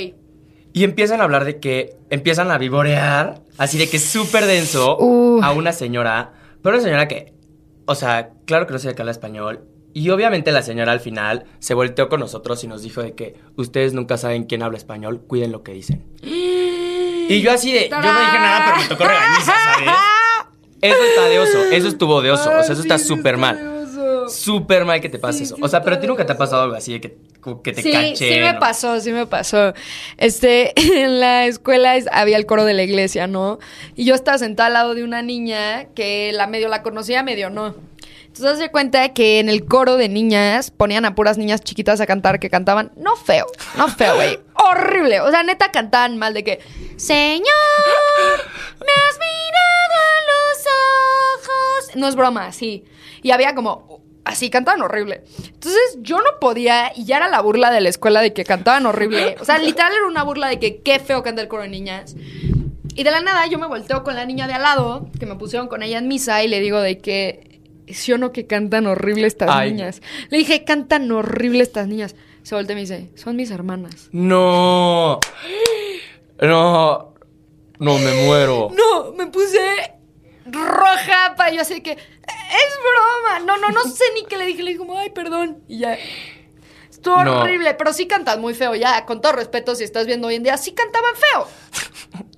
Y empiezan a hablar de que empiezan a vivorear, así de que súper denso, Uh. a una señora, pero una señora que, o sea, claro que no sabía que habla español. Y obviamente la señora al final se volteó con nosotros y nos dijo de que ustedes nunca saben quién habla español, cuiden lo que dicen. Y yo así de, yo no dije nada, pero me tocó regañiza, ¿sabes? Eso está de oso, eso estuvo de oso, o sea, eso está súper mal. Súper mal que te pase eso. O sea, pero a ti nunca te ha pasado algo así de que, que te Sí, sí me pasó, sí me pasó. Este, en la escuela es- había el coro de la iglesia, ¿no? Y yo estaba sentada al lado de una niña que la medio la conocía, medio no. Entonces se cuenta que en el coro de niñas ponían a puras niñas chiquitas a cantar que cantaban, no feo, no feo, güey, horrible. O sea, neta cantaban mal de que, Señor, me has mirado a los ojos. No es broma, sí. Y había como, así, cantaban horrible. Entonces yo no podía, y ya era la burla de la escuela de que cantaban horrible. O sea, literal era una burla de que qué feo canta el coro de niñas. Y de la nada yo me volteo con la niña de al lado, que me pusieron con ella en misa, y le digo de que sí o no que cantan horrible estas Ay. niñas. Le dije, cantan horrible estas niñas. Se voltea y me dice, son mis hermanas. No. No. No, me muero. No, me puse roja para yo así que es broma. No, no, no sé ni qué le dije. Le dije como, ay, perdón. Y ya. Estuvo No. horrible, pero sí cantas muy feo. Ya, con todo respeto, si estás viendo hoy en día, sí cantaban feo.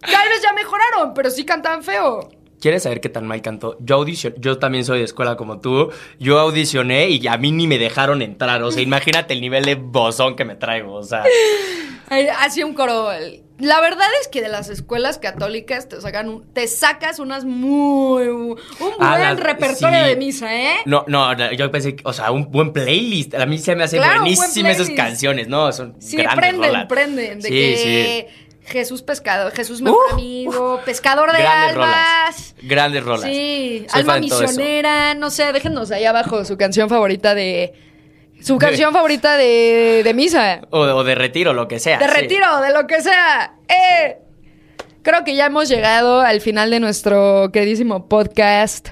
Tal vez ya mejoraron, pero sí cantaban feo. ¿Quieres saber qué tan mal canto? Yo audicioné, yo también soy de escuela como tú. Yo audicioné y a mí ni me dejaron entrar. O sea, imagínate el nivel de bozón que me traigo. O sea, Hacía un coro. La verdad es que de las escuelas católicas te sacan un- te sacas unas muy un buen Ah, repertorio sí. de misa, ¿eh? no, no, yo pensé, o sea, un buen playlist. A mí se me hace Claro, buenísimas esas canciones, ¿no? Son Sí, grandes prenden, rolas. prenden. De sí, que Jesús pescador, Jesús mejor Uh, amigo, pescador de Grandes almas. rolas. Grandes rolas. Sí, Soy alma misionera, no sé, déjenos ahí abajo su canción favorita de su canción favorita de, de misa, O, o de retiro, lo que sea. de sí. retiro, de lo que sea. Eh. Creo que ya hemos llegado al final de nuestro queridísimo podcast.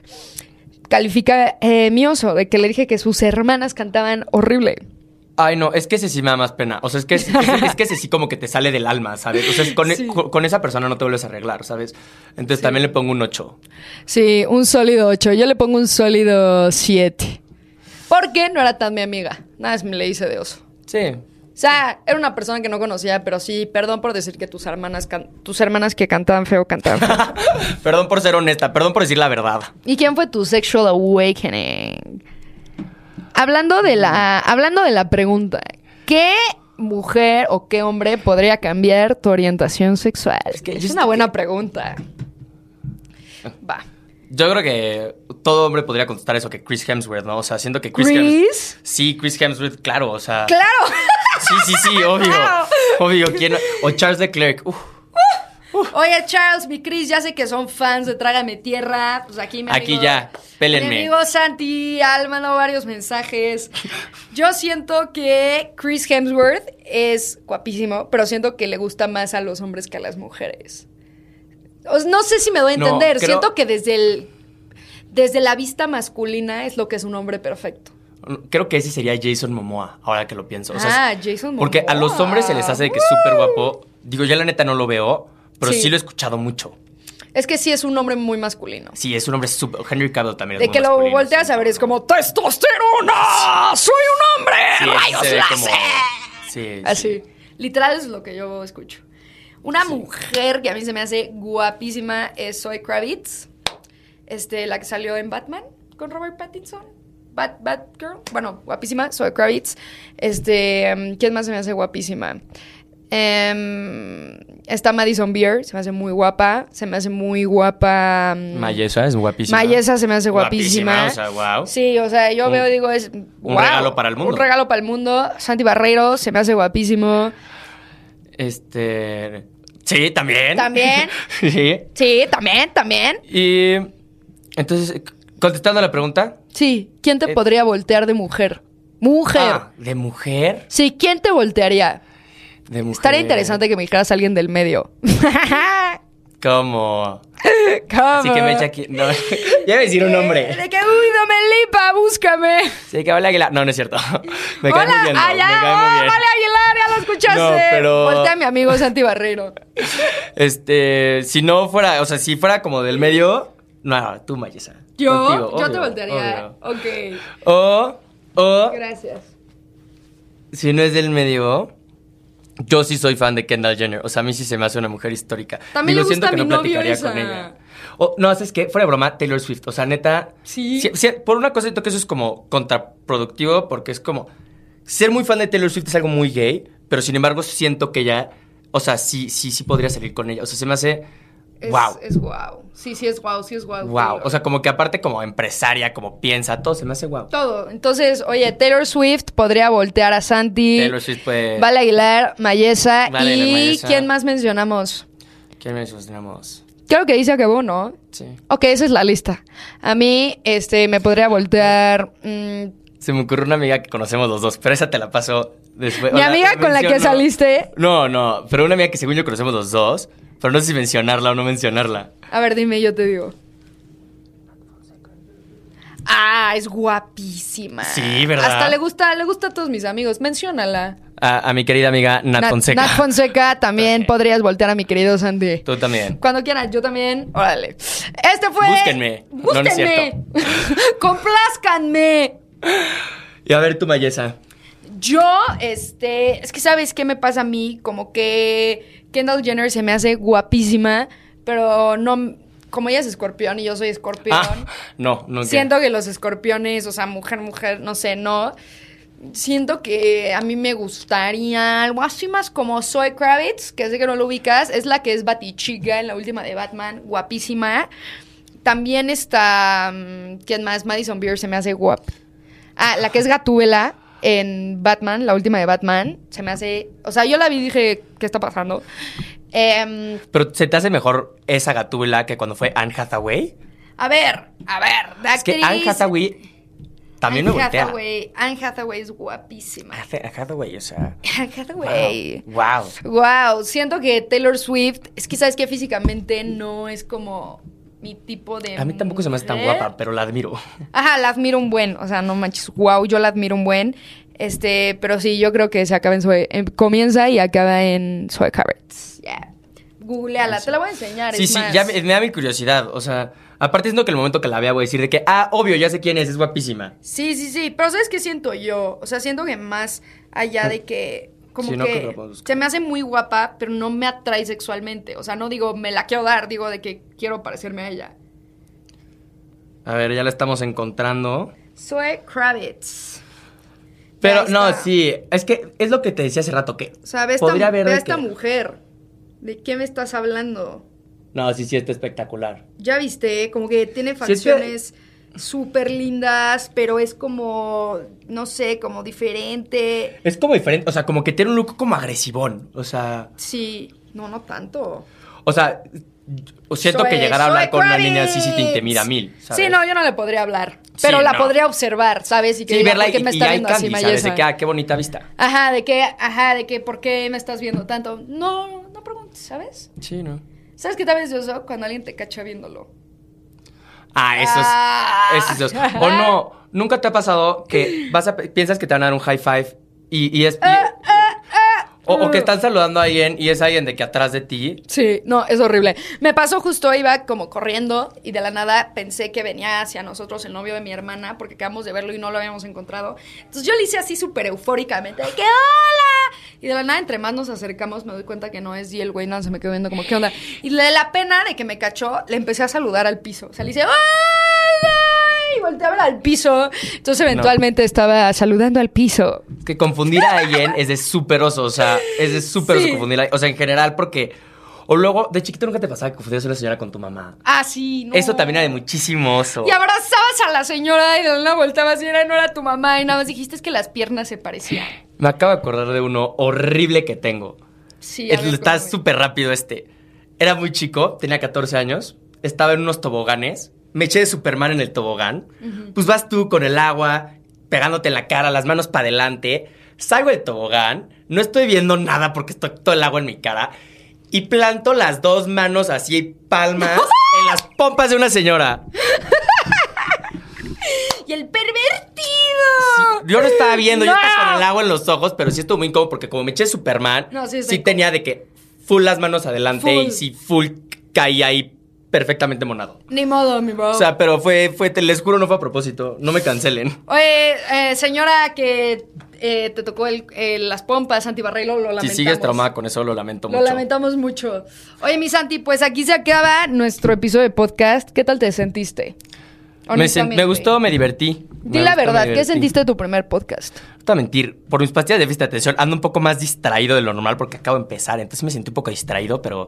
Califica eh, mi oso de que le dije que sus hermanas cantaban horrible. Ay, no, es que ese sí me da más pena. O sea, es que, es, es- es que ese sí como que te sale del alma, ¿sabes? O sea, es con, Sí. con- con esa persona no te vuelves a arreglar, ¿sabes? Entonces también le pongo un 8. Sí, un sólido 8. Yo le pongo un sólido 7. Porque no era tan mi amiga. Nada más me le hice de oso. Sí. O sea, era una persona que no conocía, pero sí, perdón por decir que tus hermanas, can- tus hermanas que cantaban feo cantaban feo. perdón por ser honesta, perdón por decir la verdad. ¿Y quién fue tu sexual awakening? Hablando de la, hablando de la pregunta, ¿qué mujer o qué hombre podría cambiar tu orientación sexual? Es, que yo una buena pregunta. Va. Yo creo que todo hombre podría contestar eso que Chris Hemsworth, ¿no? O sea, siento que Chris, ¿Chris? Hemsworth. Sí, Chris Hemsworth, claro, o sea. ¡Claro! Sí, sí, sí, obvio. Claro. Obvio, ¿quién? O Charles Leclerc. Uf. Oye, Charles, mi Chris, ya sé que son fans de Trágame Tierra. Pues aquí mi Aquí amigo- ya, pélenme. Mi amigo Santi Al mandó varios mensajes. Yo siento que Chris Hemsworth es guapísimo, pero siento que le gusta más a los hombres que a las mujeres. No sé si me doy a No, entender. creo- Siento que desde el. Desde la vista masculina es lo que es un hombre perfecto. Creo que ese sería Jason Momoa, ahora que lo pienso. O sea, ah, Jason Momoa. Porque a los hombres se les hace de que es súper guapo. Digo, ya la neta no lo veo, pero sí. Sí. lo he escuchado mucho. Es que sí es un hombre muy masculino. Sí, es un hombre súper... Henry Cavill también es De muy que lo volteas sí. a ver es como ¡Testosterona! ¡Soy un hombre! Sí, ¡Rayos láser! como... Sí, Así. sí. Literal es lo que yo escucho. Una mujer que a mí se me hace guapísima es Zoe Kravitz. Este, la que salió en Batman con Robert Pattinson. Bat, Batgirl. Bueno, guapísima, Zoe Kravitz. Este, um, ¿quién más se me hace guapísima? Em, está Madison Beer, se me hace muy guapa. Se me hace muy guapa. mm, Mayesa es guapísima. Mayesa se me hace guapísima. O sea, wow. Sí, o sea, yo Un- veo digo, es. un regalo para el mundo. Un regalo para el mundo. Santi Barreiro se me hace guapísimo. Este. Sí, también. También. sí. Sí, también, también. Y. Entonces, contestando a la pregunta. Sí, ¿quién te Eh, podría voltear de mujer? Mujer. Ah, ¿De mujer? Sí, ¿quién te voltearía? De mujer. Estaría interesante que me dijeras a alguien del medio. ¿Cómo? ¿Cómo? Así que me echa aquí. No, ya a decir un nombre. De que, uy, Domelipa, búscame. Sí, que Vale Aguilar. No, no es cierto. Me cae Hola, muy bien. no, ya, me cae muy bien. Vale Aguilar, ya lo escuchaste. No, pero- Voltea a mi amigo Santi Barreiro. Este, si no fuera, o sea, si fuera como del medio, no, tú, Mayesa. Yo, Contigo, yo te voltearía. obvio. Ok. O, o, Gracias. si no es del medio, yo sí soy fan de Kendall Jenner. O sea, a mí sí se me hace una mujer histórica. También Digo, le gusta siento que a mi no novio platicaría esa. con ella. O, no, ¿sabes qué? Fuera de broma, Taylor Swift. O sea, neta. Sí. si- si- por una cosa siento que eso es como contraproductivo porque es como. Ser muy fan de Taylor Swift es algo muy gay, pero sin embargo siento que ella. O sea, sí, sí, sí podría salir con ella. O sea, se me hace. Es, wow. Es wow. Sí, sí es wow, sí es wow. Wow. O sea, como que aparte como empresaria, como piensa, todo se me hace wow. Todo. Entonces, oye, Taylor Swift podría voltear a Santi. Taylor Swift puede... Vale Aguilar, Mayesa. Vale y Mayesa. ¿quién más mencionamos? ¿Quién me mencionamos? Creo que dice que vos, ¿no? Sí. Ok, esa es la lista. A mí, este, me podría voltear. mm, Se me ocurrió una amiga que conocemos los dos, pero esa te la paso después. Mi amiga con la que saliste. No, no, pero una amiga que según yo conocemos los dos, pero no sé si mencionarla o no mencionarla. A ver, dime, yo te digo. Ah, es guapísima. Sí, ¿verdad? Hasta le gusta, le gusta a todos mis amigos. Menciónala. A, a mi querida amiga Nat, Fonseca. Nat Fonseca, también podrías voltear a mi querido Sandy. Tú también. Cuando quieras, yo también. Órale. Este fue. Búsquenme. No, no es Búsquenme. Complázcanme. Y a ver tu Mayesa. Yo, este, es que sabes qué me pasa a mí, como que Kendall Jenner se me hace guapísima, pero no, como ella es escorpión y yo soy escorpión, Ah, no, no. siento que los escorpiones, o sea, mujer, mujer, no sé, no, siento que a mí me gustaría algo así más como Zoe Kravitz, que sé que no lo ubicas, es la que es Batichica en la última de Batman, guapísima. También está, mm, ¿quién más? Madison Beer se me hace guap. Ah, la que es Gatúbela en Batman, la última de Batman, se me hace, o sea, yo la vi y dije, ¿qué está pasando? Em, Pero ¿se te hace mejor esa gatúbela que cuando fue Anne Hathaway? a ver, a ver, de Es que Anne Hathaway también Anne me voltea. Hathaway, Anne Hathaway es guapísima. Anne Hathaway, o sea... Anne Hathaway. Wow. Wow, siento que Taylor Swift, es que sabes que físicamente no es como mi tipo de A mí tampoco se me hace tan guapa, pero la admiro. Ajá, la admiro un buen, o sea, no manches, wow, yo la admiro un buen. Este, pero sí, yo creo que se acaba en Zoe, em, comienza y acaba en Zoe Kravitz. Yeah. Googleala, te la voy a enseñar. Sí, es sí, más. ya me, me da mi curiosidad. O sea, aparte siento que el momento que la vea voy a decir de que, ah, obvio, ya sé quién es, es guapísima. Sí, sí, sí, pero ¿sabes qué siento yo? O sea, siento que más allá de que como Sí, no, que se me hace muy guapa, pero no me atrae sexualmente. O sea, no digo me la quiero dar, digo de que quiero parecerme a ella. A ver, ya la estamos encontrando. Zoe Kravitz. Pero no, sí, es que es lo que te decía hace rato, que O sea, ve esta, podría haber ve esta que- mujer. ¿De qué me estás hablando? No, sí, sí, está espectacular. Ya viste, como que tiene Sí, facciones súper lindas, pero es como, no sé, como diferente. Es como diferente, o sea, como que tiene un look como agresivón. O sea, Sí, no, no tanto. o sea, siento que llegar a hablar con una niña así sí te intimida mil. ¿sabes? Sí, no, yo no le podría hablar. Sí, Pero la no. podría observar, ¿sabes? Y que Sí, diga, verla ¿por qué y, me y está hay viendo así, ¿sabes? De que, ah, qué bonita vista. Ajá, de que, ajá, de que, ¿por qué me estás viendo tanto? No, no preguntes, ¿sabes? Sí, ¿no? ¿Sabes qué tal vez yo soy? Cuando alguien te cacha viéndolo. Ah, eso es. Ah. eso es- O no, nunca te ha pasado que vas a, piensas que te van a dar un high five y, y es. y- Ah, o, o que están saludando a alguien y es alguien de que atrás de ti. Sí, no, es horrible. Me pasó justo, iba como corriendo y de la nada pensé que venía hacia nosotros el novio de mi hermana porque acabamos de verlo y no lo habíamos encontrado. Entonces yo le hice así súper eufóricamente, de que ¡Hola! Y de la nada, entre más nos acercamos, me doy cuenta que no es y el güey nada se me quedó viendo como, ¿qué onda? Y de la pena de que me cachó, le empecé a saludar al piso. O sea, le hice ¡Hola! Y volteé a ver al piso. Entonces eventualmente estaba saludando al piso. Que confundir a alguien es de súper oso, o sea, es de súper oso confundir a O sea, en general, porque. O luego, de chiquito nunca te pasaba que confundías a una señora con tu mamá. Ah, sí, no. Eso también era de muchísimo oso. Y abrazabas a la señora y de una voltabas y era, no era tu mamá y nada más dijiste es que las piernas se parecían. Me acabo de acordar de uno horrible que tengo. Sí, ver, Está súper rápido este. Era muy chico, tenía 14 años, estaba en unos toboganes, me eché de Superman en el tobogán, pues vas tú con el agua, pegándote en la cara, las manos para adelante, salgo del tobogán, no estoy viendo nada porque estoy todo el agua en mi cara, y planto las dos manos así, palmas, en las pompas de una señora. Y el pervertido. Yo no estaba viendo, yo estaba con el agua en los ojos, pero sí estuvo muy incómodo porque como me eché Superman, No, sí, tenía de que full las manos adelante Full. y sí full caía ahí perfectamente monado. Ni modo, mi bro. O sea, pero fue, fue, te les juro, no fue a propósito. No me cancelen. Oye, eh, señora que eh, te tocó el- eh, las pompas, Santi Barreiro, lo lamentamos. Si sigues traumada con eso, lo lamento Lo mucho. lamentamos mucho. Oye, mi Santi, pues aquí se acaba nuestro episodio de podcast. ¿Qué tal te sentiste? Me, sen- Honestamente. me gustó, me divertí. Di Me la gustó, verdad, ¿qué sentiste de tu primer podcast? No te mentir, por mis pastillas de déficit de atención ando un poco más distraído de lo normal porque acabo de empezar, entonces me sentí un poco distraído, pero,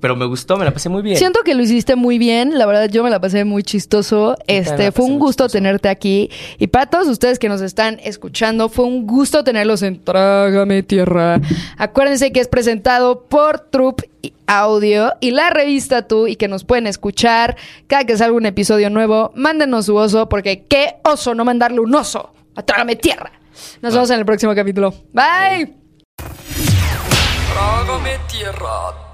pero me gustó, me la pasé muy bien. Siento que lo hiciste muy bien, la verdad yo me la pasé muy chistoso. Este, fue un gusto chistoso. tenerte aquí y para todos ustedes que nos están escuchando, fue un gusto tenerlos en Trágame Tierra. Acuérdense que es presentado por Troop Audio y la revista Tú y que nos pueden escuchar cada que salga un episodio nuevo. Mándenos su oso porque qué oso no mandarle un oso a Trágame Tierra. Nos vemos en el próximo capítulo. Bye. Trágame tierra.